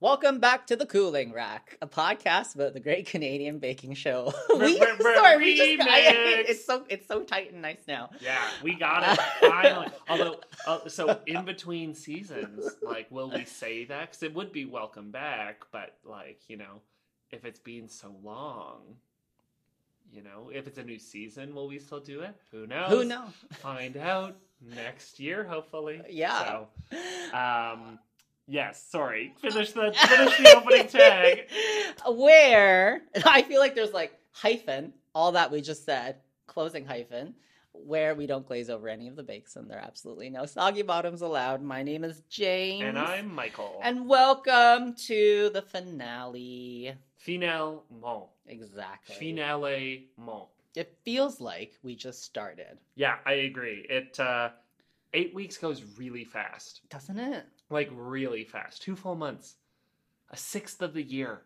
Welcome back to the Cooling Rack, a podcast about the Great Canadian Baking Show. We- sorry, we just, I- it's so it's so tight and nice now. Yeah, we got it finally. Although, uh, so in between seasons, like, will we say that? Because it would be welcome back, but like, you know, if it's been so long, you know, if it's a new season, will we still do it? Who knows? Who knows? Find out next year, hopefully. Yeah. So, um, yes. Sorry. Finish the finish the opening tag. Where I feel like there's like hyphen, all that we just said, closing hyphen, where we don't glaze over any of the bakes and there are absolutely no soggy bottoms allowed. My name is James. And I'm Michael. And welcome to the finale. Finale, Finalement. Exactly. Finale, Finalement. It feels like we just started, Yeah, I agree. It uh eight weeks goes really fast. doesn't it? Like really fast. Two full months. A sixth of the year.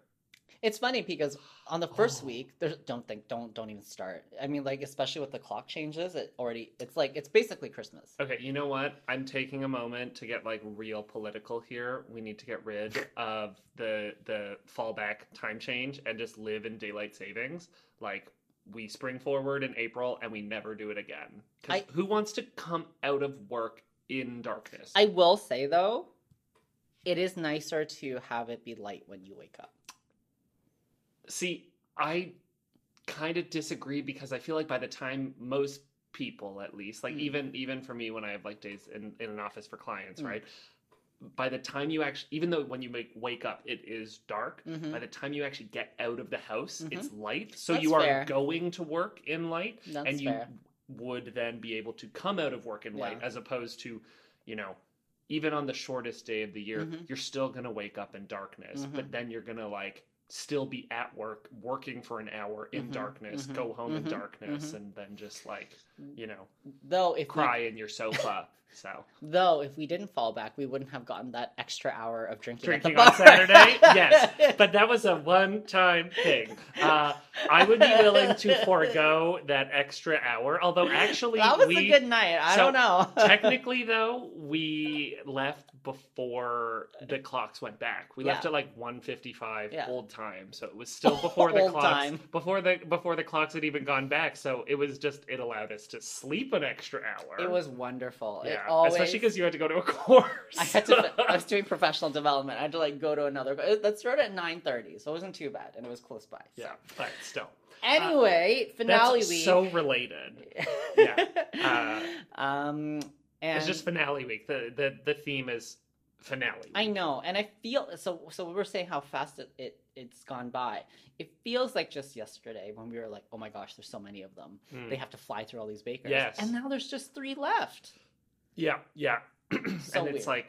It's funny because on the first Oh. week, there's don't think don't don't even start. I mean, like especially with the clock changes, it already it's like it's basically Christmas. Okay, you know what? I'm taking a moment to get like real political here. We need to get rid of the the fallback time change and just live in daylight savings. Like we spring forward in April and we never do it again. I- who wants to come out of work in darkness? I will say though, it is nicer to have it be light when you wake up. See, I kind of disagree because I feel like by the time most people at least, like Mm. even even for me when I have like days in, in an office for clients, Mm. right? By the time you actually even though when you make wake up it is dark, Mhm. by the time you actually get out of the house, Mhm. it's light. So That's you are fair. going to work in light That's and you fair. would then be able to come out of work in light as opposed to, you know, even on the shortest day of the year, Mhm. you're still going to wake up in darkness, Mhm. but then you're going to like still be at work working for an hour in Mhm. darkness, Mhm. go home in Mhm. darkness Mhm. and then just like, you know, Though if cry in your sofa. So, though if we didn't fall back, we wouldn't have gotten that extra hour of drinking. drinking on. Saturday? yes. But that was a one time thing. Uh, I would be willing to forego that extra hour, although actually, that was we, a good night. I So, don't know. technically though we left before the clocks went back we left at like 155 Yeah. old time so it was still before the clocks time. before the before the clocks had even gone back so it was just it allowed us to sleep an extra hour it was wonderful. It yeah always, especially because you had to go to a course I had to. I was doing professional development. I had to like go to another. That started at nine thirty, so it wasn't too bad, and it was close by. so. yeah but still Anyway, finale that's week. so related yeah. um. And it's just finale week the the the theme is finale I know, and I feel so. So we were saying how fast it, it it's gone by. It feels like just yesterday when we were like, "Oh my gosh, there's so many of them. Mm. They have to fly through all these bakers." Yes. and now there's just three left. Yeah, yeah. So and it's weird. like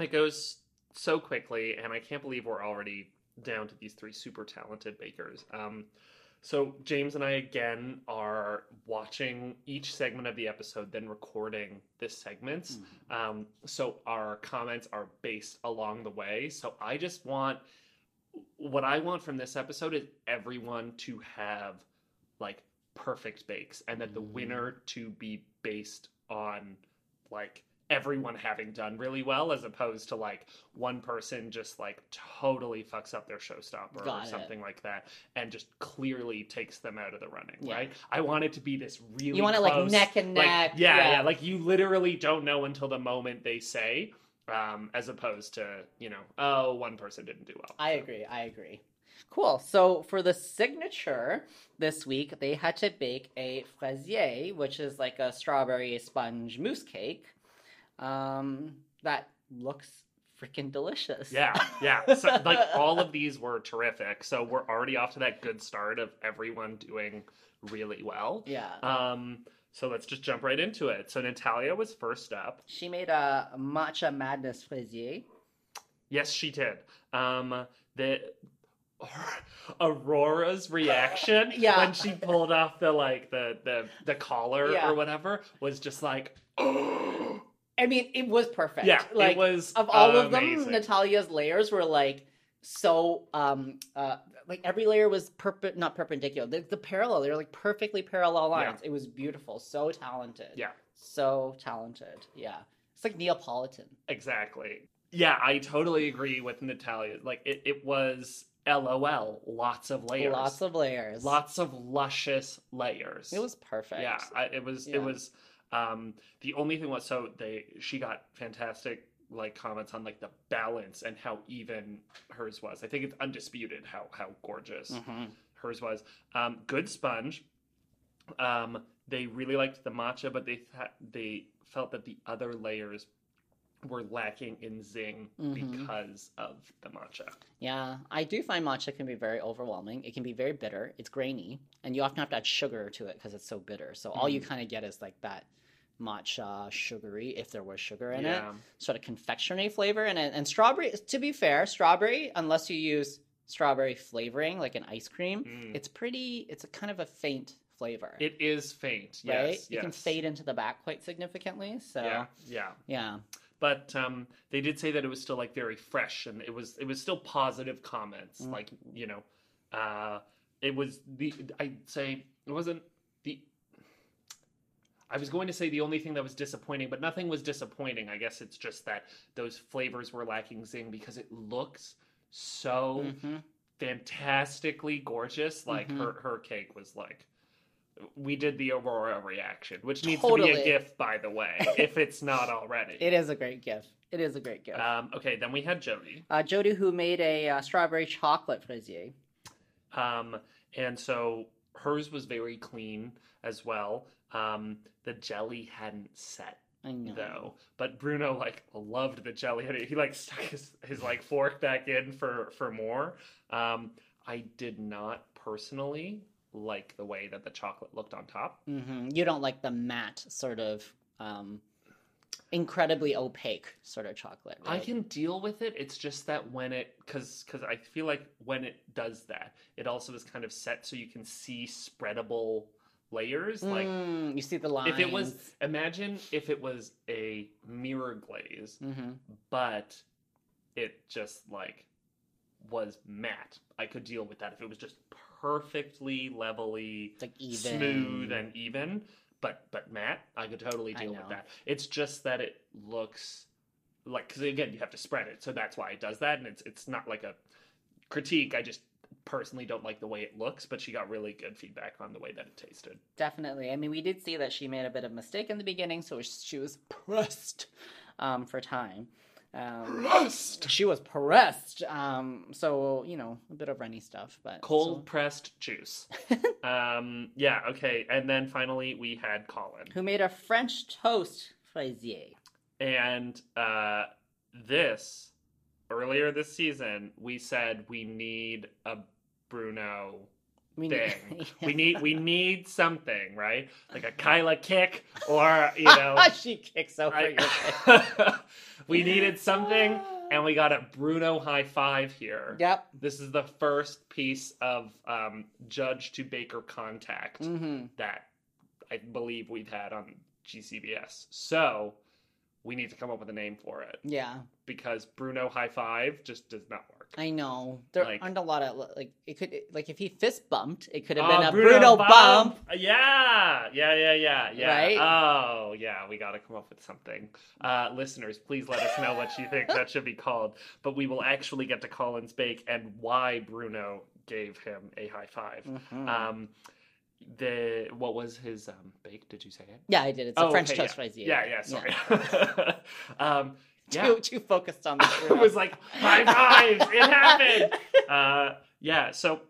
it goes so quickly, and I can't believe we're already down to these three super talented bakers. Um, so James and I again are watching each segment of the episode, then recording this segments. Um, so our comments are based along the way. So I just want what I want from this episode is everyone to have like perfect bakes and that the Mm. winner to be based on like everyone having done really well as opposed to like one person just like totally fucks up their showstopper Got or it. something like that and just clearly takes them out of the running Yeah. right i want it to be this really You want it like neck and like, neck. yeah, yeah, yeah. Like you literally don't know until the moment they say, um, as opposed to you know, oh, one person didn't do well. I agree. I agree. Cool. So for the signature this week, they had to bake a fraisier, which is like a strawberry sponge mousse cake. Um, that looks freaking delicious. Yeah, yeah. So like all of these were terrific. So we're already off to that good start of everyone doing really well. Yeah. Um, so let's just jump right into it. So Natalia was first up. she made a matcha madness fraisier. Yes, she did. Um, the Aurora's reaction Yeah. when she pulled off the like the the the collar Yeah. or whatever was just like oh I mean, it was perfect. yeah like it was of all of them. Natalia's layers were like so um uh like every layer was perp not perpendicular. The, the parallel, they were like perfectly parallel lines. It was beautiful. So talented. Yeah. So talented. Yeah. It's like Neapolitan. exactly Yeah, I totally agree with Natalia. Like it, it was LOL, lots of layers. Lots of layers. lots of luscious layers. It was perfect. Yeah, I, it was Yeah. it was um the only thing was so they she got fantastic like comments on like the balance and how even hers was. I think it's undisputed how how gorgeous Mhm. hers was. Um good sponge. Um they really liked the matcha but they th- they felt that the other layers were lacking in zing Mhm. because of the matcha. Yeah, I do find matcha can be very overwhelming. It can be very bitter. It's grainy, and you often have to add sugar to it because it's so bitter. So all you Mhm. kind of get is like that matcha sugary, if there was sugar in yeah. it, sort of confectionery flavor. And and strawberry. To be fair, strawberry, unless you use strawberry flavoring like an ice cream, Mm. it's pretty. It's a kind of a faint flavor, It is faint. right? Yes. You can fade into the back quite significantly. So Yeah. Yeah. yeah. But um, they did say that it was still like very fresh and it was it was still positive comments Mm. like you know uh, it was the i'd say it wasn't the i was going to say the only thing that was disappointing but nothing was disappointing i guess it's just that those flavors were lacking zing because it looks so Mhm. fantastically gorgeous like Mhm. her her cake was like we did the aurora reaction which needs to be a gift by the way if it's not already It is a great gift. It is a great gift. um, okay, then we had Jody. Uh, Jody, who made a uh, strawberry chocolate fraisier. Um, and so hers was very clean as well. Um, the jelly hadn't set I know. though, but Bruno like loved the jelly. He he, like stuck his, his like fork back in for for more. Um, I did not personally like the way that the chocolate looked on top. hmm You don't like the matte sort of um, incredibly opaque sort of chocolate. I can deal with it. It's just that when it, because because I feel like when it does that, it also is kind of set so you can see spreadable layers. Like Mm, you see the lines. if it was, imagine if it was a mirror glaze, hmm but it just like was matte. I could deal with that if it was just perfectly levelly like even. smooth and even. But but matte i could totally deal with that. It's just that it looks like because again you have to spread it. So that's why it does that. And it's it's not like a critique. I just personally don't like the way it looks but she got really good feedback on the way that it tasted. Definitely. I mean, we did see that she made a bit of mistake in the beginning, so she was pressed um, for time. Um, Rust! she was pressed. Um, so you know, a bit of runny stuff, but cold pressed juice um yeah okay and then finally we had colin who made a French toast fraisier? And uh, this earlier this season, we said we need a Bruno We thing. We need we need something, right? Like a Kyla kick, or you know, she kicks over I- your head. we needed something, and we got a Bruno high five here. Yep. This is the first piece of um, judge to baker contact hmm that I believe we've had on GCBS. So we need to come up with a name for it Yeah, because Bruno High Five just does not work. I know. There Like- aren't a lot of like it could like if he fist bumped, it could have Oh, been a Bruno, bump. Yeah, yeah, yeah, yeah, yeah. Right? Oh, yeah. We got to come up with something. Uh, listeners, please let us know what you think that should be called. But we will actually get to Colin's bake and why Bruno gave him a high 5 Mhm. Um, the what was his um, bake? Did you say it? yeah, I did. It's a Oh, French okay, toast yeah. fraisier. Yeah, yeah. Sorry. um, Too yeah. too focused on the it was like high fives. it happened. Uh, yeah. So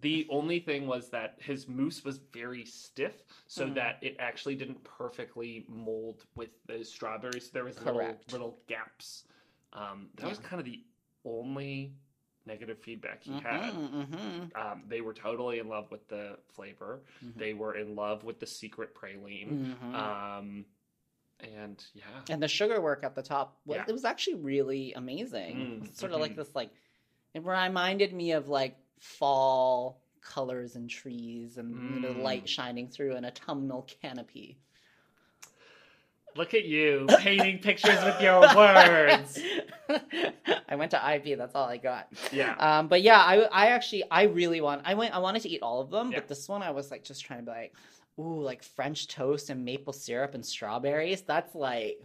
the only thing was that his mousse was very stiff, so Mhm. that it actually didn't perfectly mold with the strawberries. so There was little Correct. little gaps. Um, that was kind of the only negative feedback he had. Mhm, mhm, Um, they were totally in love with the flavor. Mhm. They were in love with the secret praline. mhm. Um, and yeah, and the sugar work at the top was, Yeah. it was actually really amazing. Mm, sort of like mhm. this like it reminded me of like fall colors and trees and you know Mm. light shining through an autumnal canopy. look at you painting pictures with your words. I went to ivy That's all I got. Yeah. Um, but yeah, I I actually I really want I went I wanted to eat all of them, Yeah. but this one I was like just trying to be like, ooh, like French toast and maple syrup and strawberries. That's like,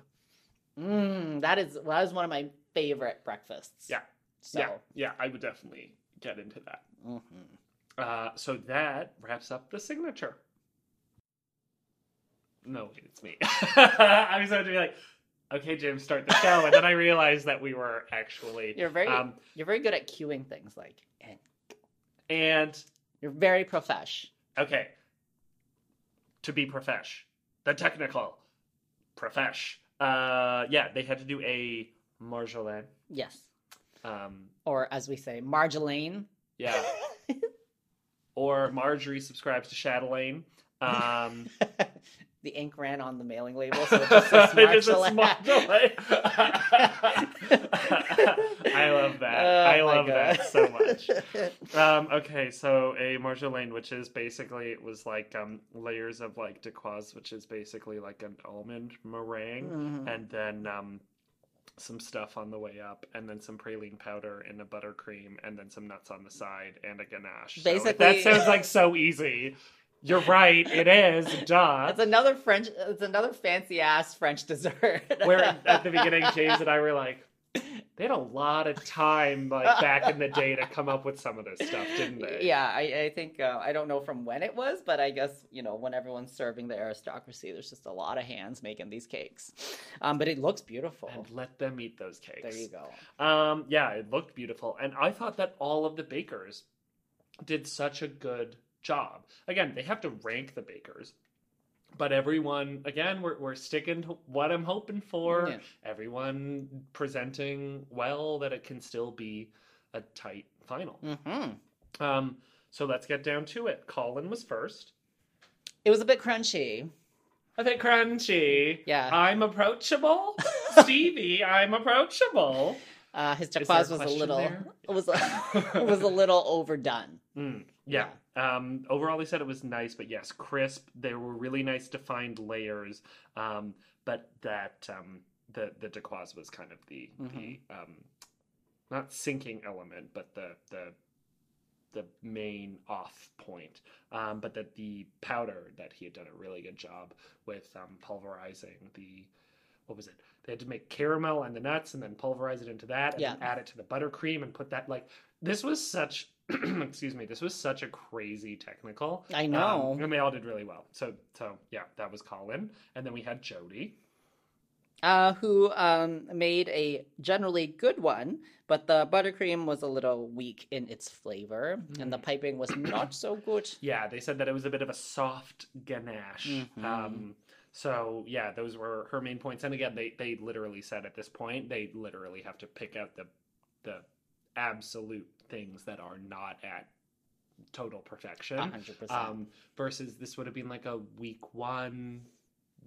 mmm, that is that is one of my favorite breakfasts. Yeah. So, Yeah, yeah, I would definitely get into that. mhm. Uh, so that wraps up the signature. No, wait, it's me. I was about to be like, okay, Jim, start the show, and then I realized that we were actually. You're very Um, you're very good at cueing things like and and you're very profesh. okay, to be profesh, the technical profesh. Uh, yeah, they had to do a Marjolaine. Yes. Um, Or as we say, Marjolaine. yeah, or Marjorie subscribes to Chatelaine. Um, the ink ran on the mailing label, so it just says It is a Marjolaine. smart delay. I love that. Oh I love that so much. Um, okay, so a Marjolaine, which is basically it was like um, layers of like Dacquoise, which is basically like an almond meringue, Mhm. and then um, some stuff on the way up, and then some praline powder and a buttercream, and then some nuts on the side, and a ganache. So Basically- that sounds like so easy. You're right. It is. Duh. It's another French. It's another fancy ass French dessert. where at the beginning James and I were like, they had a lot of time like back in the day to come up with some of this stuff, didn't they? Yeah, I, I think uh, I don't know from when it was, but I guess you know when everyone's serving the aristocracy, there's just a lot of hands making these cakes. Um, but it looks beautiful. And let them eat those cakes. There you go. Um, yeah, it looked beautiful, and I thought that all of the bakers did such a good job. Again, they have to rank the bakers. But everyone, again, we're, we're sticking to what I'm hoping for. Yeah. Everyone presenting well that it can still be a tight final. hmm Um, so let's get down to it. Colin was first. It was a bit crunchy. A bit crunchy. Yeah. I'm approachable. Stevie, I'm approachable. Uh, his turquoise was a little it was a, was a little overdone. Mm, yeah. Um, overall, he said it was nice, but yes, crisp. There were really nice defined layers. Um, but that um, the the Dacquoise was kind of the the um, not sinking element, but the the the main off point. Um, but that the powder that he had done a really good job with um, pulverizing the what was it? They had to make caramel and the nuts and then pulverize it into that and Yeah. add it to the buttercream and put that like this was such excuse me, this was such a crazy technical. I know. Um, and they all did really well. So so yeah, that was Colin. And then we had Jody. uh, who um, made a generally good one, but the buttercream was a little weak in its flavor, and the Mm. piping was not so good. Yeah, they said that it was a bit of a soft ganache. Mhm. Um, so yeah, those were her main points. And again, they they literally said at this point they literally have to pick out the the absolute things that are not at total perfection. Hundred percent. Um, versus this would have been like a week one,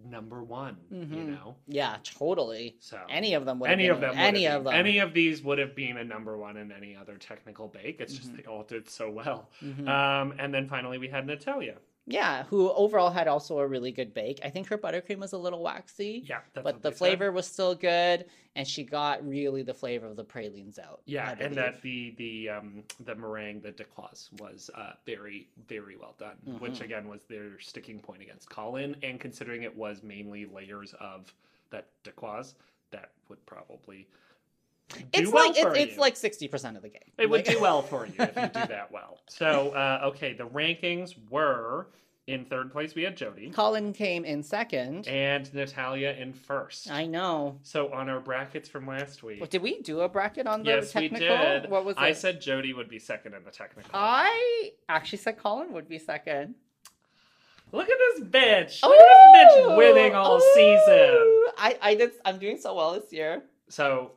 number one. You Mhm. know, Yeah, totally. so Any of them would. any have of them, Any of been- them. any of these would have been a number one in any other technical bake. It's just Mhm. they all did so well. Mhm. Um, and then finally we had Natalia. Yeah, who overall had also a really good bake. I think her buttercream was a little waxy, Yeah, that's but the they said. flavor was still good, and she got really the flavor of the pralines out. Yeah, and that the the um the meringue, the Dacquoise was uh very very well done, which Mhm. again was their sticking point against Colin, and considering it was mainly layers of that Dacquoise, that would probably it's well like it's, it's like sixty percent of the game. It would Like- do well for you if you do that well. So, uh, okay, the rankings were in third place we had Jody Colin came in second. and Natalia in first. I know. So on our brackets from last week, Well, Did we do a bracket on the yes, we did. What was it? I said Jody would be second in the technical. I actually said Colin would be second. Look at this bitch! Look at this bitch winning all Ooh. season. I, I did. I'm doing so well this year. So,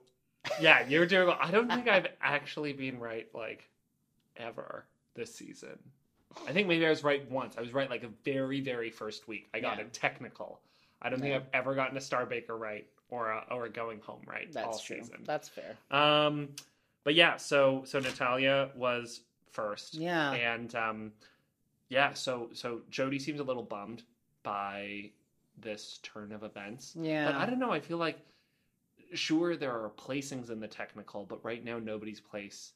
yeah, you're doing. well. I don't think I've actually been right like ever this season. I think maybe I was right once. I was right like a very, very first week. I got Yeah. a technical. I don't think I've ever gotten a Star Baker right or a, or a going home right That's all true. season. That's fair. Um, but yeah, so so Natalia was first, Yeah. and um, yeah, so so Jody seems a little bummed by this turn of events. Yeah. But I don't know. I feel like sure there are placings in the technical, but right now nobody's place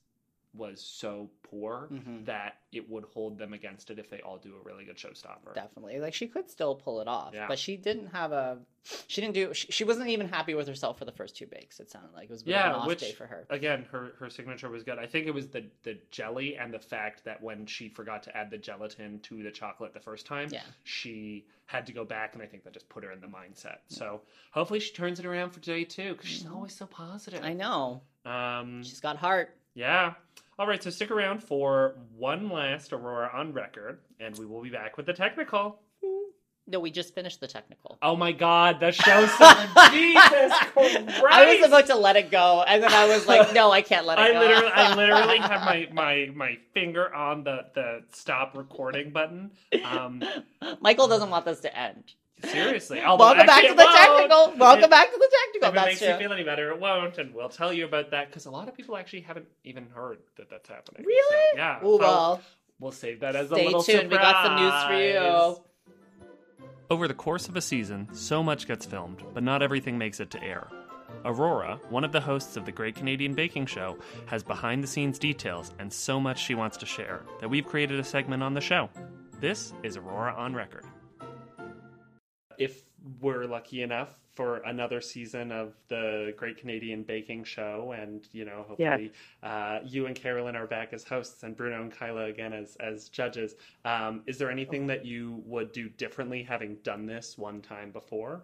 was so poor Mhm. that it would hold them against it if they all do a really good showstopper. Definitely. Like she could still pull it off, Yeah. but she didn't have a. She didn't do. She, she wasn't even happy with herself for the first two bakes. It sounded like it was a Yeah, an off which- day for her. Again, her her signature was good. I think it was the the jelly and the fact that when she forgot to add the gelatin to the chocolate the first time, Yeah. she had to go back, and I think that just put her in the mindset. So hopefully she turns it around for day two because she's Mhm. always so positive. I know. Um, She's got heart. yeah. All right, so stick around for one last Aurora on record, and we will be back with the technical. No, we just finished the technical. Oh my God, the show's so Jesus Christ! I was about to let it go, and then I was like, "No, I can't let it I go." literally, I literally have my, my, my finger on the, the stop recording button. Um, Michael doesn't want this to end. Seriously. Although Welcome back to the won't. technical. Welcome If- back to the technical. If it That's makes true. you feel any better, it won't, and we'll tell you about that because a lot of people actually haven't even heard that that's happening. Really? So, yeah. Ooh, so well, we'll save that as a little surprise. stay tuned. We got some news for you. surprise. Over the course of a season, so much gets filmed, but not everything makes it to air. Aurora, one of the hosts of the Great Canadian Baking Show, has behind the scenes details and so much she wants to share that we've created a segment on the show. This is Aurora on Record. If we're lucky enough for another season of the Great Canadian Baking Show, and you know, hopefully, uh, you and Carolyn are back as hosts, and Bruno and Kyla again as as judges. Um, is there anything that you would do differently, having done this one time before,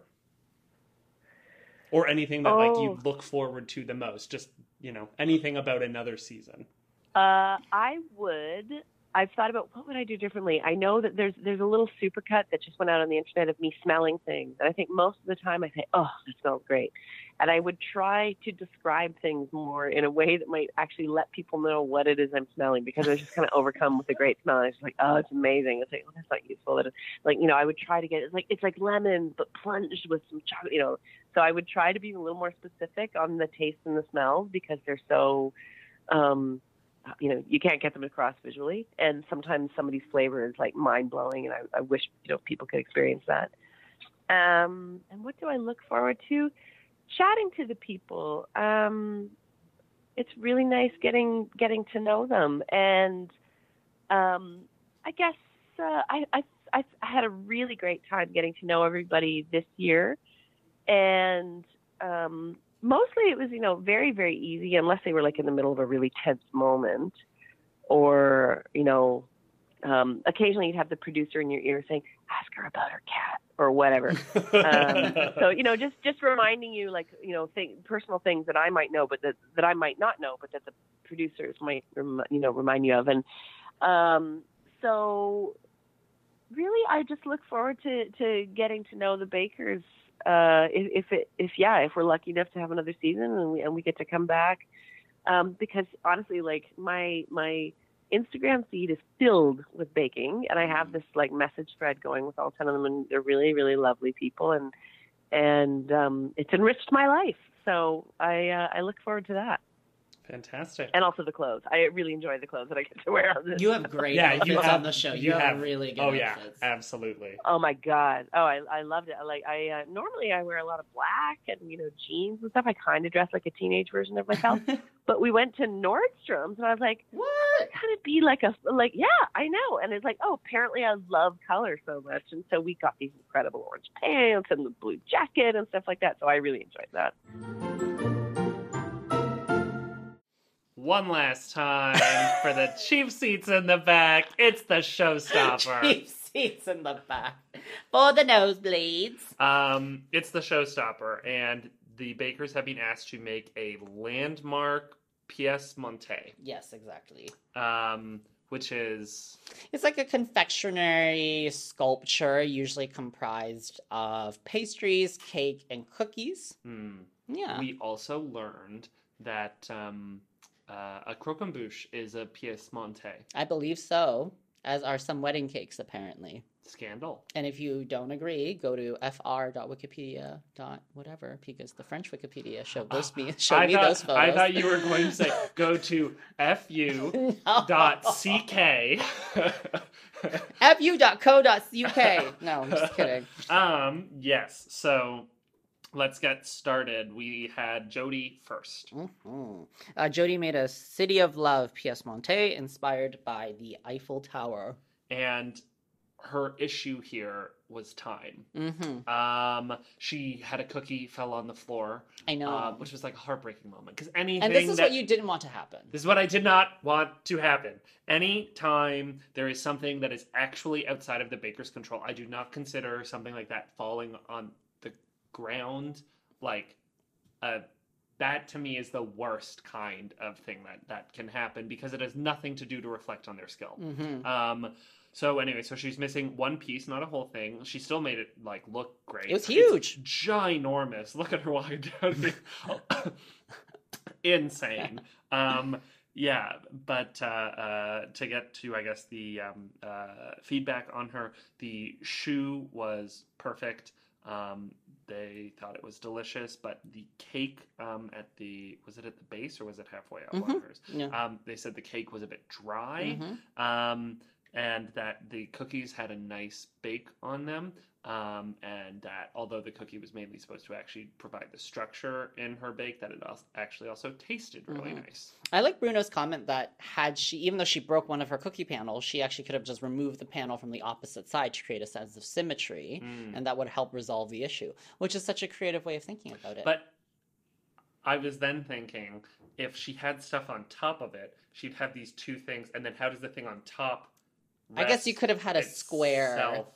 or anything that like you Oh. look forward to the most? Just you know, anything about another season. Uh, I would. I've thought about what would I do differently. I know that there's there's a little supercut that just went out on the internet of me smelling things, and I think most of the time I say, "Oh, that smells great," and I would try to describe things more in a way that might actually let people know what it is I'm smelling because I was just kind of overcome with the great smell. I was just like, "Oh, it's amazing." It's like, "Oh, that's not useful." That like you know, I would try to get it's like it's like lemons but plunged with some chocolate, you know. So I would try to be a little more specific on the taste and the smell because they're so. um you know, you can't get them across visually. And sometimes somebody's flavor is like mind blowing, and I, I wish you know people could experience that. Um, and what do I look forward to? Chatting to the people. Um, it's really nice getting getting to know them, and um, I guess uh, I, I I had a really great time getting to know everybody this year, and um, mostly it was you know very very easy unless they were like in the middle of a really tense moment or you know um occasionally you'd have the producer in your ear saying ask her about her cat or whatever. Um so you know just just reminding you like you know thing, personal things that i might know but that that i might not know but that the producers might rem- you know remind you of. And um so really i just look forward to to getting to know the bakers uh, if, if it if yeah if we're lucky enough to have another season and we and we get to come back. Um, because honestly like my my Instagram feed is filled with baking and I have this like message thread going with all ten of them and they're really really lovely people and and um, it's enriched my life. So I uh, I look forward to that Fantastic. and also the clothes I really enjoy the clothes that I get to wear on this You have great Yeah, outfits you have- on the show. You, you have, have- really good Oh yeah, outfits. absolutely. Oh my god! Oh, I I loved it. Like I uh, normally I wear a lot of black and you know jeans and stuff. I kind of dress like a teenage version of myself. but we went to Nordstrom's and I was like, what? kind of be like a like yeah I know. And it's like oh apparently I love color so much, and so we got these incredible orange pants and the blue jacket and stuff like that. So I really enjoyed that. One last time for the cheap seats in the back. It's the showstopper. Cheap seats in the back for the nosebleeds. Um, it's the showstopper, and the bakers have been asked to make a landmark pièce montée, Yes, exactly. um, which is It's like a confectionery sculpture, usually comprised of pastries, cake, and cookies. hmm, Yeah. we also learned that um, uh, a croquembouche is a pièce montée. I believe so, as are some wedding cakes, apparently. Scandal. And if you don't agree, go to fr.wikipedia dot whatever because the French Wikipedia showed those me showed I me thought, those photos. I thought you were going to say go to fu no. dot ck. fu.co.uk. No, I'm just kidding. um, yes. So let's get started. We had Jody first. Mhm. Uh, Jody made a City of Love Pièce Montée inspired by the Eiffel Tower. And her issue here was time. hmm Um, she had a cookie fell on the floor, I know. uh, which was like a heartbreaking moment. Because anything and this is that what you didn't want to happen. This is what I did not want to happen. Any time there is something that is actually outside of the baker's control, I do not consider something like that falling on ground like a that to me is the worst kind of thing that that can happen because it has nothing to do to reflect on their skill. hmm Um so anyway, so she's missing one piece, not a whole thing. She still made it like look great. It was It's huge. ginormous. Look at her walking down. Insane. Um, yeah, but uh, uh, to get to, I guess the um, uh, feedback on her, the choux was perfect. Um, they thought it was delicious, but the cake um, at the was it at the base or was it halfway up Mhm. Yeah. Um, they said the cake was a bit dry Mhm. um, and that the cookies had a nice bake on them. Um, and that although the cookie was mainly supposed to actually provide the structure in her bake, that it also actually also tasted really Mhm. nice. I like Bruno's comment that had she, even though she broke one of her cookie panels, she actually could have just removed the panel from the opposite side to create a sense of symmetry, Mm. and that would help resolve the issue, which is such a creative way of thinking about it. But I was then thinking if she had stuff on top of it, she'd have these two things, and then how does the thing on top? I guess you could have had a square. itself?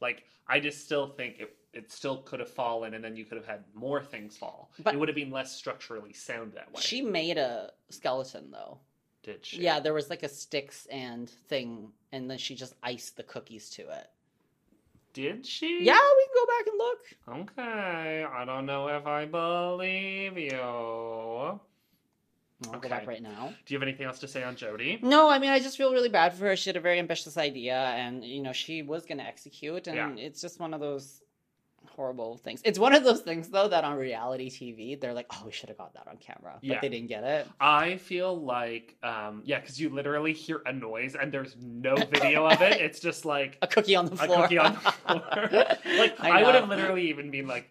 Like I just still think it it still could have fallen, and then you could have had more things fall. But- it would have been less structurally sound that way. She made a skeleton though. did she? Yeah, there was like a sticks and thing, and then she just iced the cookies to it. Did she? Yeah, we can go back and look. Okay. I don't know if I believe you. I'll go Okay. back right now. Do you have anything else to say on Jody? No, I mean, I just feel really bad for her. She had a very ambitious idea, and you know, she was going to execute, and Yeah. it's just one of those horrible things. It's one of those things, though, that on reality TV, they're like, "Oh, we should have got that on camera," but Yeah. they didn't get it. I feel like, um, yeah, because you literally hear a noise and there's no video of it. It's just like A cookie on the floor. a cookie on the floor. like I I, would have literally even been like,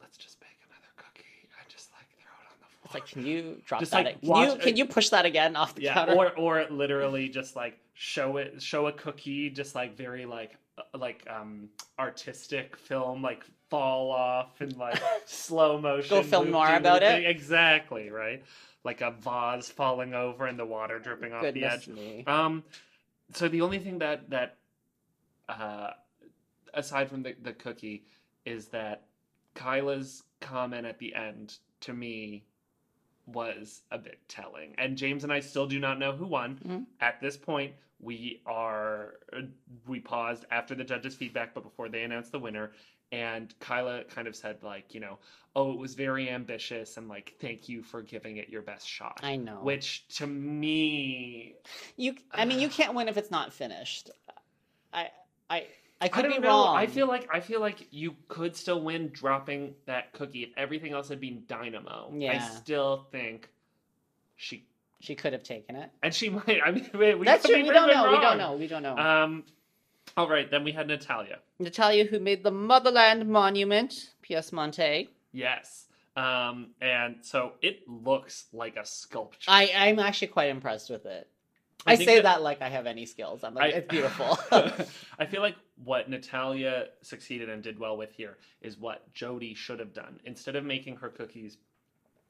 let's just bake another cookie and just like throw it on the floor. It's like, can you drop Just, that? like, can you can you push that again off the yeah, counter? or or literally just like show it, show a cookie, just like very like uh, like um artistic film, like fall off and like slow motion. Go film noir about it? Exactly right, like a vase falling over and the water dripping off the edge. me. Um, so the only thing that that uh, aside from the the cookie is that Kyla's comment at the end to me was a bit telling. And James and I still do not know who won. Mhm. At this point, we are we paused after the judges' feedback, but before they announced the winner. And Kyla kind of said, like, you know, oh, it was very ambitious, and like, thank you for giving it your best shot. I know. Which to me, you, I mean, you can't win if it's not finished. I, I, I could I be know. wrong. I feel like I feel like you could still win dropping that cookie if everything else had been dynamo. Yeah. I still think she she could have taken it. and she might. I mean, we That's true. We don't know. We don't know. We don't know. Um. All right, then we had Natalia. Natalia, who made the Motherland Monument, pièce montée. Yes. Um. And so it looks like a sculpture. I, I'm actually quite impressed with it. I I, say that- that, like I have any skills. I'm like, I- it's beautiful. I feel like what Natalia succeeded and did well with here is what Jody should have done. Instead of making her cookies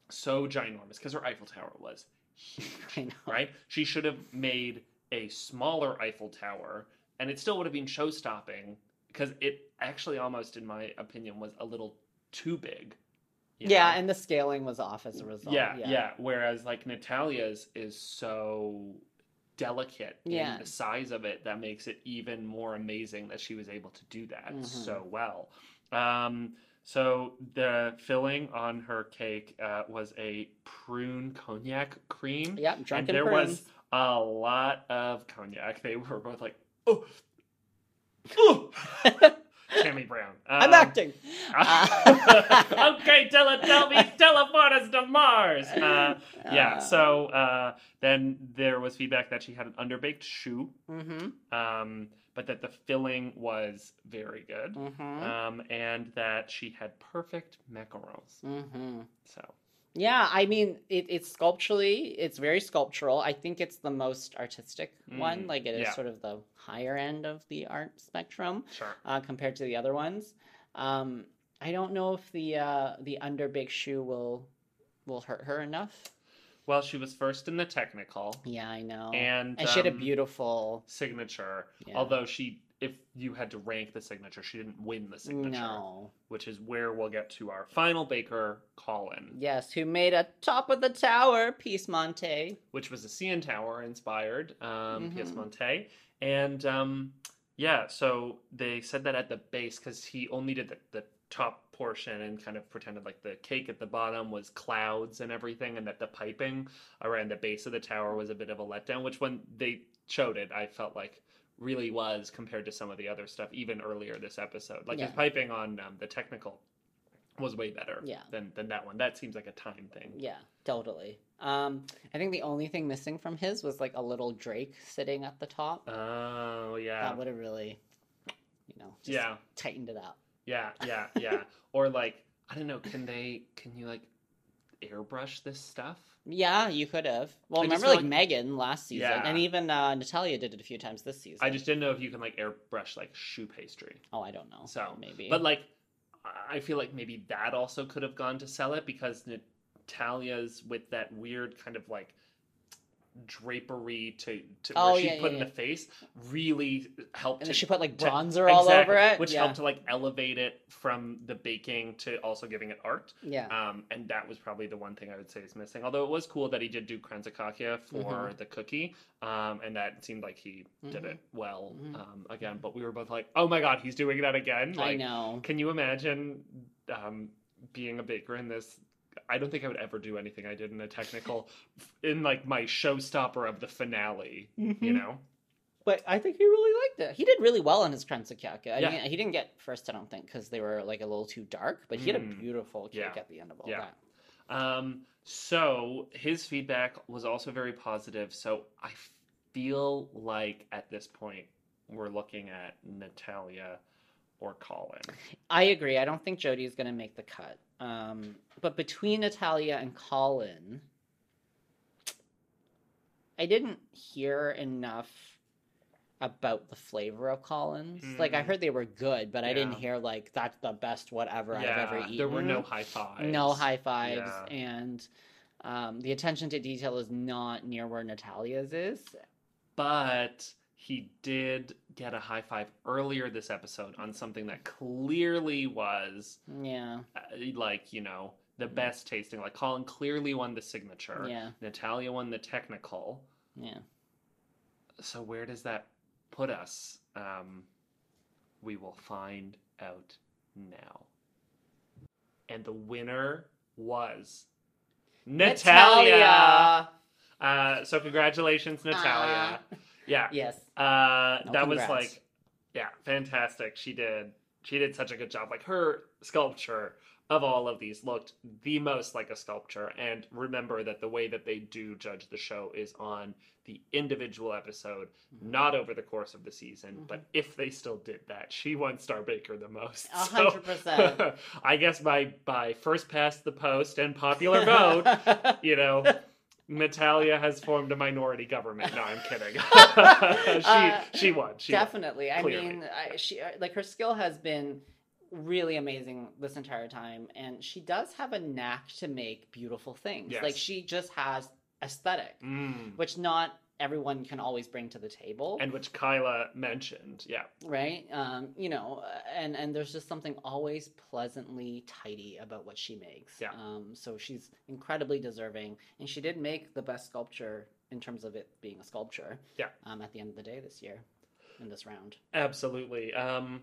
so ginormous, because her Eiffel Tower was huge, right? She should have made a smaller Eiffel Tower, and it still would have been show stopping, because it actually almost, in my opinion, was a little too big. Yeah, know? and the scaling was off as a result. yeah, yeah, Whereas like Natalia's is so delicate Yeah. in the size of it that makes it even more amazing that she was able to do that Mhm. so well. Um, so the filling on her cake uh, was a prune cognac cream, Yep, and there prunes. was a lot of cognac. They were both like, oh, oh. Tammy Brown. I'm Um, acting. Uh, okay, Teletubbies, teleport us to Mars. Uh, yeah. Uh, So uh, then there was feedback that she had an underbaked choux, Mm-hmm. um, but that the filling was very good, Mm-hmm. um, and that she had perfect macarons. Mm-hmm. So Yeah, I mean, it, it's sculpturally, it's very sculptural. I think it's the most artistic one. Mm, Like, it is yeah. sort of the higher end of the art spectrum sure. uh, compared to the other ones. Um, I don't know if the uh, the underbig choux will will hurt her enough. Well, she was first in the technical, Yeah, I know. and And she had a um, beautiful. signature. Yeah. Although she, if you had to rank the signature, she didn't win the signature. No. Which is where we'll get to our final baker, Colin, Yes, who made a top of the tower, pièce montée. which was a CN Tower inspired um, Mhm. pièce montée. And um, yeah, so they said that at the base because he only did the, the top portion and kind of pretended like the cake at the bottom was clouds and everything, and that the piping around the base of the tower was a bit of a letdown. Which when they showed it, I felt like really was compared to some of the other stuff even earlier this episode. Like his piping on um, the technical was way better Yeah. than than that one. That seems like a time thing. Yeah, totally. Um, I think the only thing missing from his was like a little Drake sitting at the top. Oh yeah. That would have really, you know, just Yeah. tightened it up. Yeah, yeah, yeah. or like I don't know, can they can you like airbrush this stuff? Yeah, you could have. Well, I remember feel like, Megan last season, Yeah. and even uh, Natalia did it a few times this season. I just didn't know if you can like airbrush like choux pastry. oh, I don't know. So, maybe, But like I feel like maybe that also could have gone to sell it because Natalia's with that weird kind of like drapery to, to Oh, where she yeah, put yeah, in yeah. the face really helped and to she put like to- bronzer all over it, which helped to like elevate it from the baking to also giving it art. yeah. Um, and that was probably the one thing I would say is missing. Although it was cool that he did do kransekake for Mhm. the cookie, um, and that seemed like he did Mhm. it well Mhm. um, again. But we were both like, "Oh my god, he's doing that again!" I Like, know. can you imagine um, being a baker in this? I don't think I would ever do anything I did in a technical, in like my showstopper of the finale. You Mhm. know, But I think he really liked it. He did really well on his kransekake. I Yeah. mean, he didn't get first, I don't think, because they were like a little too dark. But he had a Mm. beautiful cake Yeah. at the end of all Yeah. that. Um, so his feedback was also very positive. So I feel like at this point we're looking at Natalia or Colin. I agree. I don't think Jody is going to make the cut. Um, but between Natalia and Colin, I didn't hear enough about the flavor of Colin's. Like I Mm. heard they were good, but I didn't hear like that's the best whatever I've ever eaten. there were no high fives. no high fives, Yeah. and um, the attention to detail is not near where Natalia's is. But he did get a high five earlier this episode on something that clearly was Yeah, uh, like you know the best tasting. Like Colin clearly won the signature. yeah, Natalia won the technical. yeah. So where does that put us? Um, we will find out now. And the winner was Natalia. Uh, so congratulations, Natalia. Ah. Yeah. Yes. Uh, No, that was like, yeah, fantastic. She did. She did such a good job. Like her sculpture of all of these looked the most like a sculpture. And remember that the way that they do judge the show is on the individual episode, Mm-hmm. not over the course of the season. But if they still did that, she won Star Baker the most. So, hundred percent. I guess by by first past the post and popular vote, you know. Natalia has formed a minority government. No, I'm kidding. she Uh, she won. She won. Definitely. I mean, I, she uh, like her skill has been really amazing this entire time, and she does have a knack to make beautiful things. Yes. Like she just has aesthetic, Mm. which not everyone can always bring to the table, And which Kyla mentioned. Yeah. right? Um, you know, uh, and and there's just something always pleasantly tidy about what she makes. Yeah. Um, so she's incredibly deserving, and she did make the best sculpture in terms of it being a sculpture. Yeah. Um, at the end of the day this year, in this round. Absolutely. Um,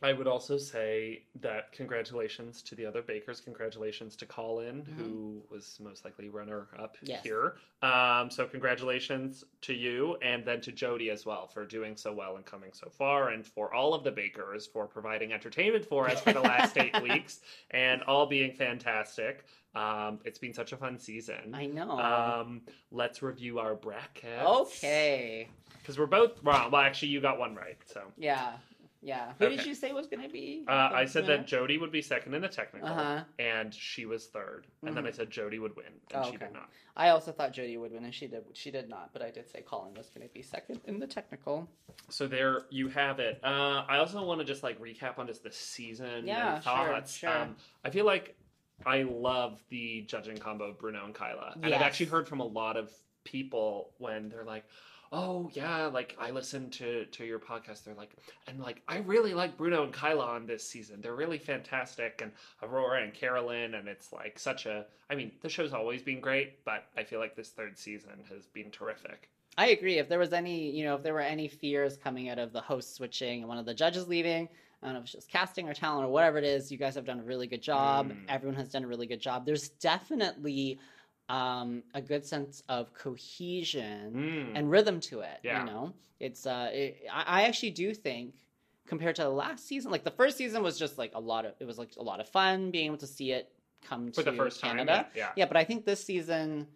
I would also say that congratulations to the other bakers. Congratulations to Colin, Mhm. who was most likely runner up Yes. here. Um, so congratulations to you, and then to Jody as well for doing so well and coming so far, and for all of the bakers for providing entertainment for us for the last eight weeks, and all being fantastic. Um, it's been such a fun season. I know. Um, let's review our brackets. okay. Because we're both wrong. Well, actually, you got one right. So Yeah. Yeah. Who did you say was going to be? uh, I said winner? that Jody would be second in the technical, Uh-huh. and she was 3rd And then I Mhm. said Jody would win, and Oh, she okay. did not. I also thought Jody would win, and she did. She did not, but I did say Colin was going to be second in the technical. So there you have it. Uh, I also want to just like recap on just the season Yeah, and sure, thoughts. sure. Um, I feel like I love the judging combo of Bruno and Kyla, and I've actually heard from a lot of people when they're like. Oh yeah, like I listened to to your podcast. They're like, and like I really like Bruno and Kyla on this season. They're really fantastic, and Aurora and Carolyn, and it's like such a. I mean, the show's always been great, but I feel like this third season has been terrific. I agree. If there was any, you know, if there were any fears coming out of the host switching and one of the judges leaving, I don't know if it's just casting or talent or whatever it is, you guys have done a really good job. Mm. Everyone has done a really good job. There's definitely um, a good sense of cohesion Mm. and rhythm to it. Yeah. You know, it's uh, it, I, I actually do think compared to the last season, like the first season was just like a lot of it was like a lot of fun being able to see it come for to the first time, Canada. yeah. yeah. Yeah, but I think this season,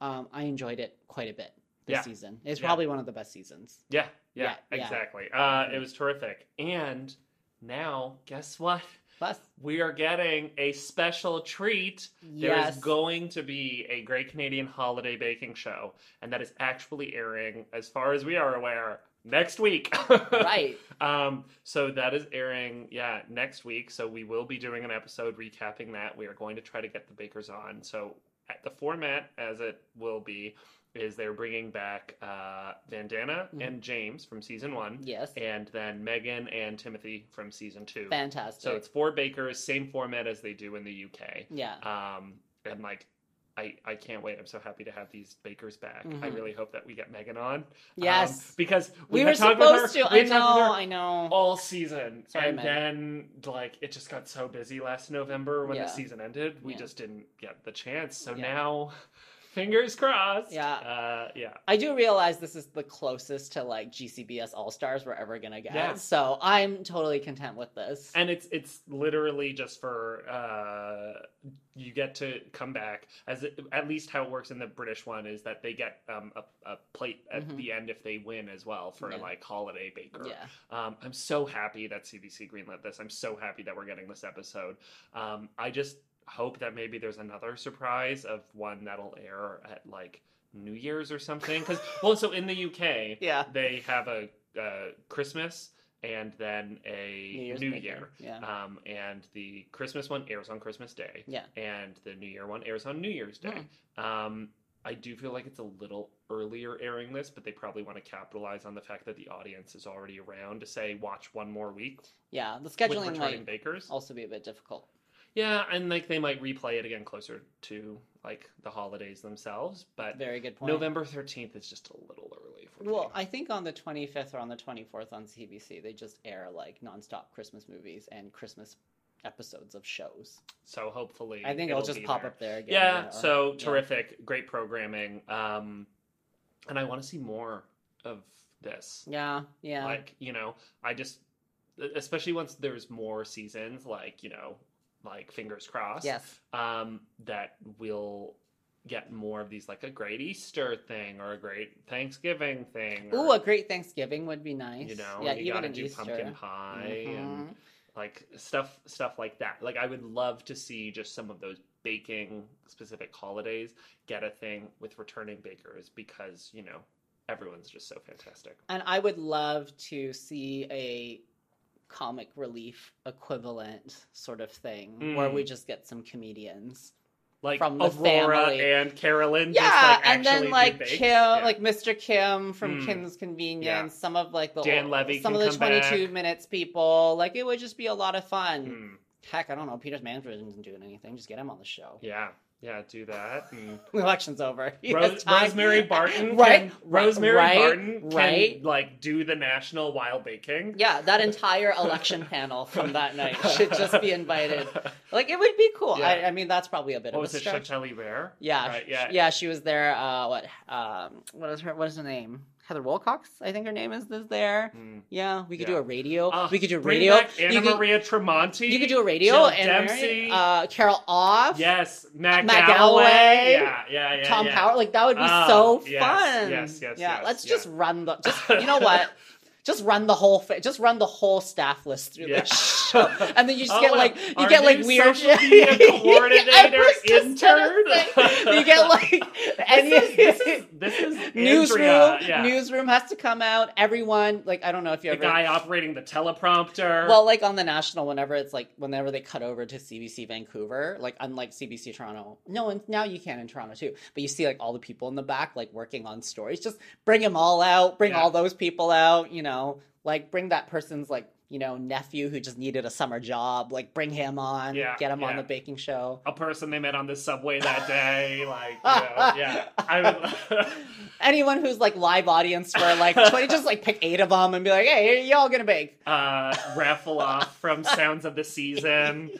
um, I enjoyed it quite a bit. This Yeah. season, it's Yeah. probably one of the best seasons. Yeah, yeah, Yeah, yeah. exactly. Uh, it was terrific. And now, guess what? Plus, We are getting a special treat. There yes, is going to be a Great Canadian Holiday Baking Show, and that is actually airing, as far as we are aware, next week. right. Um, so that is airing, yeah, next week. So we will be doing an episode recapping that. We are going to try to get the bakers on. So the format, as it will be, is they're bringing back uh, Vandana Mhm. and James from season one, Yes, and then Megan and Timothy from season two. fantastic. So it's four bakers, same format as they do in the UK. yeah, Um, and like, I, I can't wait. I'm so happy to have these bakers back. I Mhm. really hope that we get Megan on. yes. Um, because we we, were had talked with supposed her, to. we I had talked with know. her I know. all season, Sorry, and Megan. then like it just got so busy last November when Yeah. the season ended. We Yeah. just didn't get the chance. So Yeah. now, fingers crossed. Yeah. uh, yeah. I do realize this is the closest to like GCBS All Stars we're ever gonna get. Yeah. So I'm totally content with this. And it's it's literally just for uh, you get to come back as it, at least how it works in the British one is that they get um, a, a plate at Mhm. the end if they win as well for Yeah. like holiday baker. yeah, Um, I'm so happy that CBC greenlit this. I'm so happy that we're getting this episode. Um, I just hope that maybe there's another surprise of one that'll air at like New Year's or something. Because well, so in the UK, yeah. they have a uh, Christmas and then a New Year's New. Year. Yeah, Um, and the Christmas one airs on Christmas Day, yeah. and the New Year one airs on New Year's Day. Hmm. Um, I do feel like it's a little earlier airing this, but they probably want to capitalize on the fact that the audience is already around to say watch one more week Yeah, the scheduling might bakers. also be a bit difficult. Yeah, and like they might replay it again closer to like the holidays themselves, but Very good point. November thirteenth is just a little early for me. Well, I think on the 25th or on the 24th on CBC, they just air like nonstop Christmas movies and Christmas episodes of shows. so hopefully, I think it'll, just pop there. up there again. Yeah, or- so yeah. terrific, great programming, um, and I want to see more of this. Yeah, yeah. Like you know, I just, especially once there's more seasons, like you know, like fingers crossed. yes. Um, that we'll get more of these, like a great Easter thing or a great Thanksgiving thing. Ooh, a great Thanksgiving would be nice. you know, yeah, you even gotta do Easter. pumpkin pie and Mhm. like stuff stuff like that like i would love to see just some of those baking specific holidays get a thing with returning bakers because you know everyone's just so fantastic And I would love to see a comic relief equivalent sort of thing where Mm. we just get some comedians. like From the aurora family. and carolyn Yeah, just, like, and then like. Kim, Yeah. like Mr. Kim from Mm. Kim's Convenience, Yeah. some of like the Dan Levy some of the come back. 22 minutes people. Like it would just be a lot of fun. Hmm, Heck, I don't know. Peter Mansbridge isn't doing anything. Just get him on the show. yeah yeah, do that. And The election's over. He has time. Rosemary Barton, Right, Can, Rosemary right, Barton, can, right. like do the national while baking. Yeah, that entire election panel from that night should just be invited. Like it would be cool. Yeah. I, I mean, that's probably a bit What of was a it, stretch. Chantal Hébert? Yeah, Right, yeah. yeah, She was there. Uh, what? Um, what is her? What is her name? Heather Wilcox, I think her name is. Is there? Mm. Yeah, we could do a radio. Ah, we could do a radio. Anna you, could, Maria Tremonti. you could do a radio. Jill and Dempsey. uh, Carol Off. yes, Matt, Matt Galloway. Galloway. Yeah, yeah, yeah. Tom yeah. Power. Like that would be Ah, so yes, fun. yes, yes, yes. Yeah, yes, let's yeah. just run the. Just you know what? Just run the whole. Fa- just run the whole staff list through Yeah. the show, and then you just Oh, get like you get like weird social media coordinator intern. you get like any This is, this is, this is newsroom. Yeah. Newsroom has to come out. Everyone like I don't know if you the ever guy operating the teleprompter. Well, like on the national, whenever it's like whenever they cut over to CBC Vancouver, like unlike CBC Toronto, no, and now you can in Toronto too. But you see like all the people in the back like working on stories. Just bring them all out. Bring Yeah. all those people out. You know, like bring that person's like you know nephew who just needed a summer job. Like bring him on. Yeah, get him on the baking show. a person they met on the subway that day, like you know, yeah. I would, Anyone who's like live audience for like twenty, just like pick eight of them and be like, hey, y'all gonna bake. uh, raffle off from Sounds of the Season.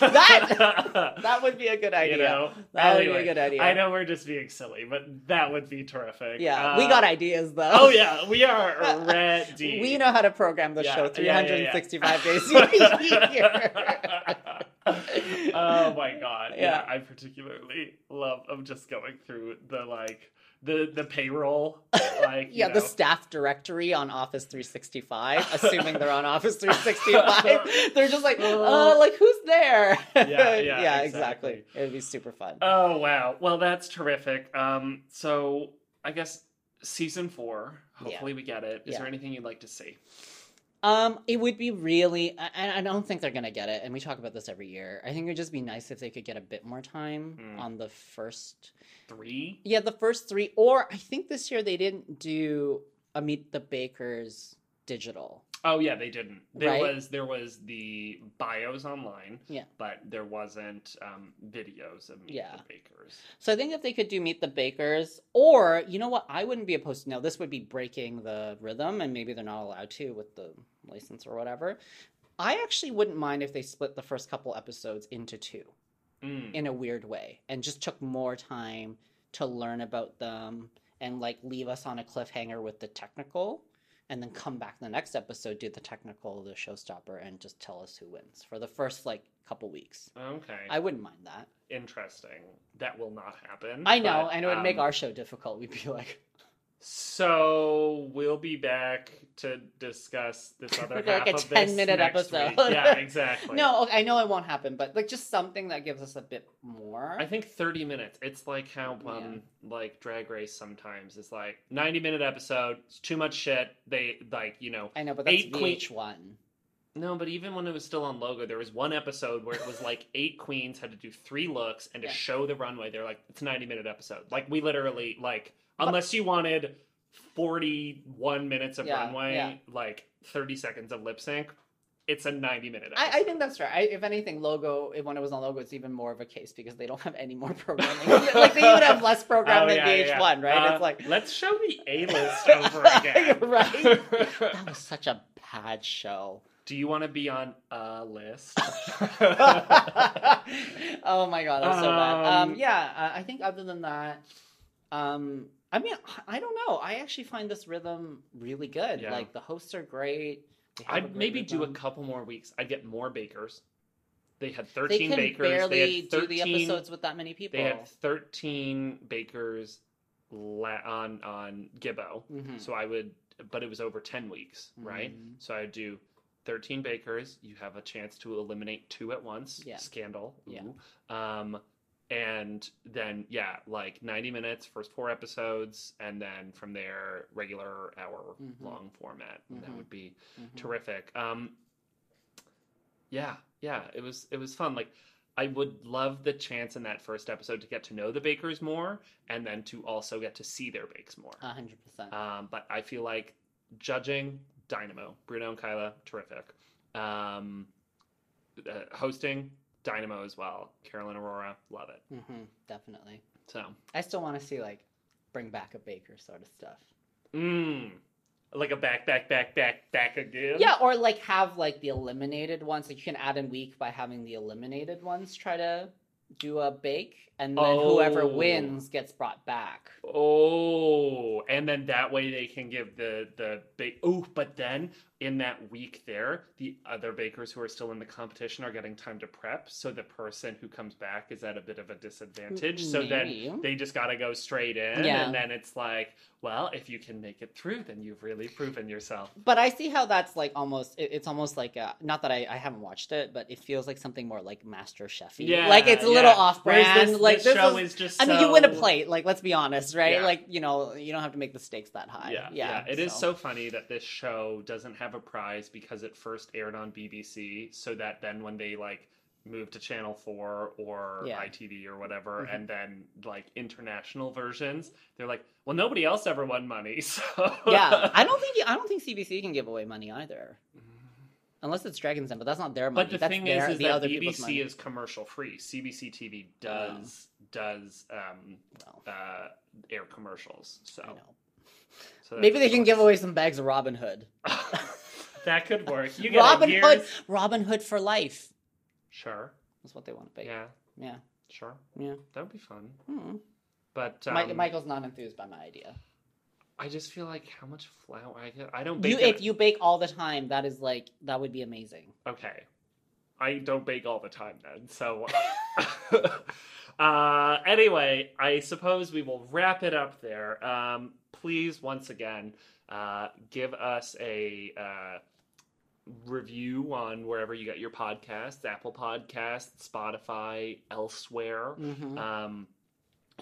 That- That would be a good idea. you know, That would be a good idea. I know we're just being silly, but that would be terrific. Yeah, Uh, we got ideas though. Oh yeah, we are ready. We know how to program the Yeah, show yeah, yeah, yeah. 365 days a year. oh my god! Yeah. Yeah. I particularly love. I'm just going through the like the the payroll, like yeah, the staff directory on Office 365, assuming they're on Office 365. They're just like, oh, like who's there? Yeah, yeah, exactly. exactly. It would be super fun. Oh wow! Well, that's terrific. Um, so I guess season four. Yeah. Hopefully, we get it. Is Yeah. there anything you'd like to see? Um, it would be really, and I don't think they're gonna get it. And we talk about this every year. I think it would just be nice if they could get a bit more time Mm. on the first Three. Yeah, the first three. Or I think this year they didn't do a Meet the Bakers digital. Oh yeah, they didn't. There Right? was there was the bios online. Yeah. But there wasn't um, videos of Meet Yeah. the Bakers. So I think if they could do Meet the Bakers, or you know what, I wouldn't be opposed to. Now this would be breaking the rhythm, and maybe they're not allowed to with the license or whatever. I actually wouldn't mind if they split the first couple episodes into two Mm. in a weird way, and just took more time to learn about them and like leave us on a cliffhanger with the technical. And then come back the next episode, do the technical, the showstopper, and just tell us who wins for the first like couple weeks. Okay. I wouldn't mind that. Interesting. That will not happen. I know, but, and it would make um, our show difficult. We'd be like, So we'll be back to discuss this other Like half a of 10 this minute episode. week. Yeah, exactly. no, okay, I know it won't happen, but like just something that gives us a bit more. I think 30 minutes. It's like how um like Drag Race sometimes is like 90 minute episode. It's too much shit. They like you know. I know, but that's eight queen- VH1. No, but even when it was still on Logo, there was one episode where it was like eight queens had to do three looks and to Yeah. show the runway. They're like it's a 90 minute episode. Like we literally like unless you wanted 41 minutes of Yeah, runway, yeah. like 30 seconds of lip sync. It's a 90 minute. I, I think that's right. I, if anything, logo when it was on logo, it's even more of a case because they don't have any more programming. like they even have less programming Oh, than yeah, yeah, VH1, yeah. right? Uh, it's like let's show the A list over again. Right. that was such a bad show. Do you want to be on a list? oh my god, that was so bad. Um, Um, yeah, uh, I think other than that, um, I mean, I don't know. I actually find this rhythm really good. Yeah. Like the hosts are great. They I'd great maybe do a couple more weeks. I'd get more bakers. They had They 13 can bakers. barely they had 13, do the episodes with that many people. They had 13 bakers la- on on Gibbo. Mhm. So I would, but it was over 10 weeks, right? Mhm. So I'd do 13 bakers. You have a chance to eliminate two at once. Yeah. Scandal. Yeah. Um, and then yeah, like 90 minutes, first four episodes, and then from there, regular hour Mhm. long format. And That would be Mhm. terrific. Um, yeah, yeah, it was it was fun. Like I would love the chance in that first episode to get to know the bakers more, and then to also get to see their bakes more. A hundred percent. Um, but I feel like judging Dynamo, Bruno and Kyla, terrific. Um, uh, hosting, Dynamo as well. Carolyn Aurora, love it. hmm definitely. So, I still want to see like bring back a baker sort of stuff. mm, like a back, back, back, back, back again. Yeah, or like have like the eliminated ones. Like you can add in week by having the eliminated ones try to do a bake, and then whoever Oh. wins gets brought back. Oh, and then that way they can give the the bake. Oh, but then in that week there, the other bakers who are still in the competition are getting time to prep, so the person who comes back is at a bit of a disadvantage. So then they just got to go straight in, Yeah. and then it's like, well, if you can make it through, then you've really proven yourself. But I see how that's like almost. It, it's almost like a, not that I, I haven't watched it, but it feels like something more like Master Chef. Yeah, like it's a yeah. little off brand. This- like this show is, is just I mean, you win a plate. Like let's be honest, right? Yeah. Like you know, you don't have to make the stakes that high. Yeah, yeah. It is so funny that this show doesn't have a prize because it first aired on BBC, so that then when they like move to Channel Four or Yeah. ITV or whatever, Mhm. and then like international versions, they're like, well, nobody else ever won money, so yeah, I don't think I don't think CBC can give away money either, unless it's Dragon's Den. But that's not their money. But the that's thing their, is, is the that other BBC is commercial free. CBC TV does does um, Well, uh, air commercials, so, I know. so Maybe they can give away some bags of Robin Hood. that could work. You get Robin Hood, Robin Hood for life. Sure. That's what they want to be. Yeah. yeah, Sure. yeah. That would be fun. Hmm. But um, Michael's not enthused by my idea. I just feel like how much flour I get. I don't You, if you bake all the time, that is like that would be amazing. Okay. I don't bake all the time then. So uh anyway, I suppose we will wrap it up there. Um please once again uh give us a uh review on wherever you get your podcasts, Apple Podcasts, Spotify, elsewhere. Mhm. Um,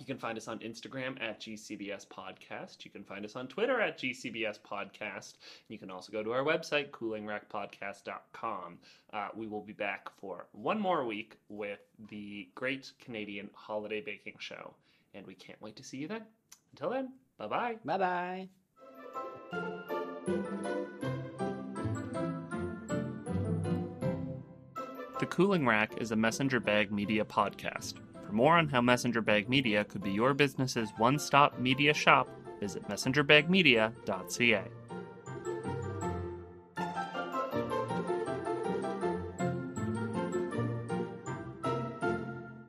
you can find us on Instagram at GCBS Podcast. You can find us on Twitter at GCBS Podcast. You can also go to our website, coolingrackpodcast.com. Uh, we will be back for one more week with the Great Canadian Holiday Baking Show. And we can't wait to see you then. Until then, bye bye. Bye bye. The Cooling Rack is a Messenger Bag Media podcast. More on how Messenger Bag Media could be your business's one stop media shop, visit messengerbagmedia.ca.